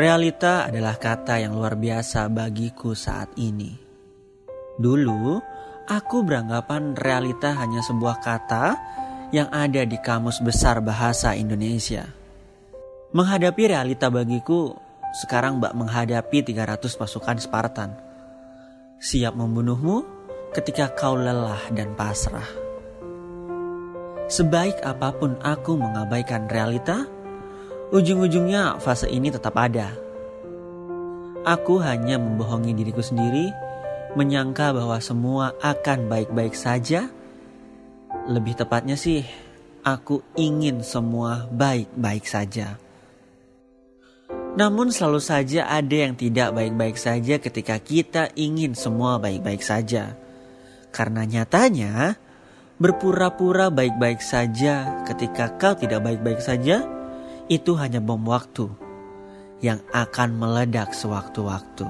Realita adalah kata yang luar biasa bagiku saat ini. Dulu, aku beranggapan realita hanya sebuah kata yang ada di kamus besar bahasa Indonesia. Menghadapi realita bagiku, sekarang bak menghadapi 300 pasukan Spartan. Siap membunuhmu ketika kau lelah dan pasrah. Sebaik apa pun aku mengabaikan realita, ujung-ujungnya fase ini tetap ada. Aku hanya membohongi diriku sendiri, menyangka bahwa semua akan baik-baik saja. Lebih tepatnya sih, aku ingin semua baik-baik saja. Namun selalu saja ada yang tidak baik-baik saja ketika kita ingin semua baik-baik saja. Karena nyatanya, berpura-pura baik-baik saja ketika kau tidak baik-baik saja, itu hanya bom waktu yang akan meledak sewaktu-waktu.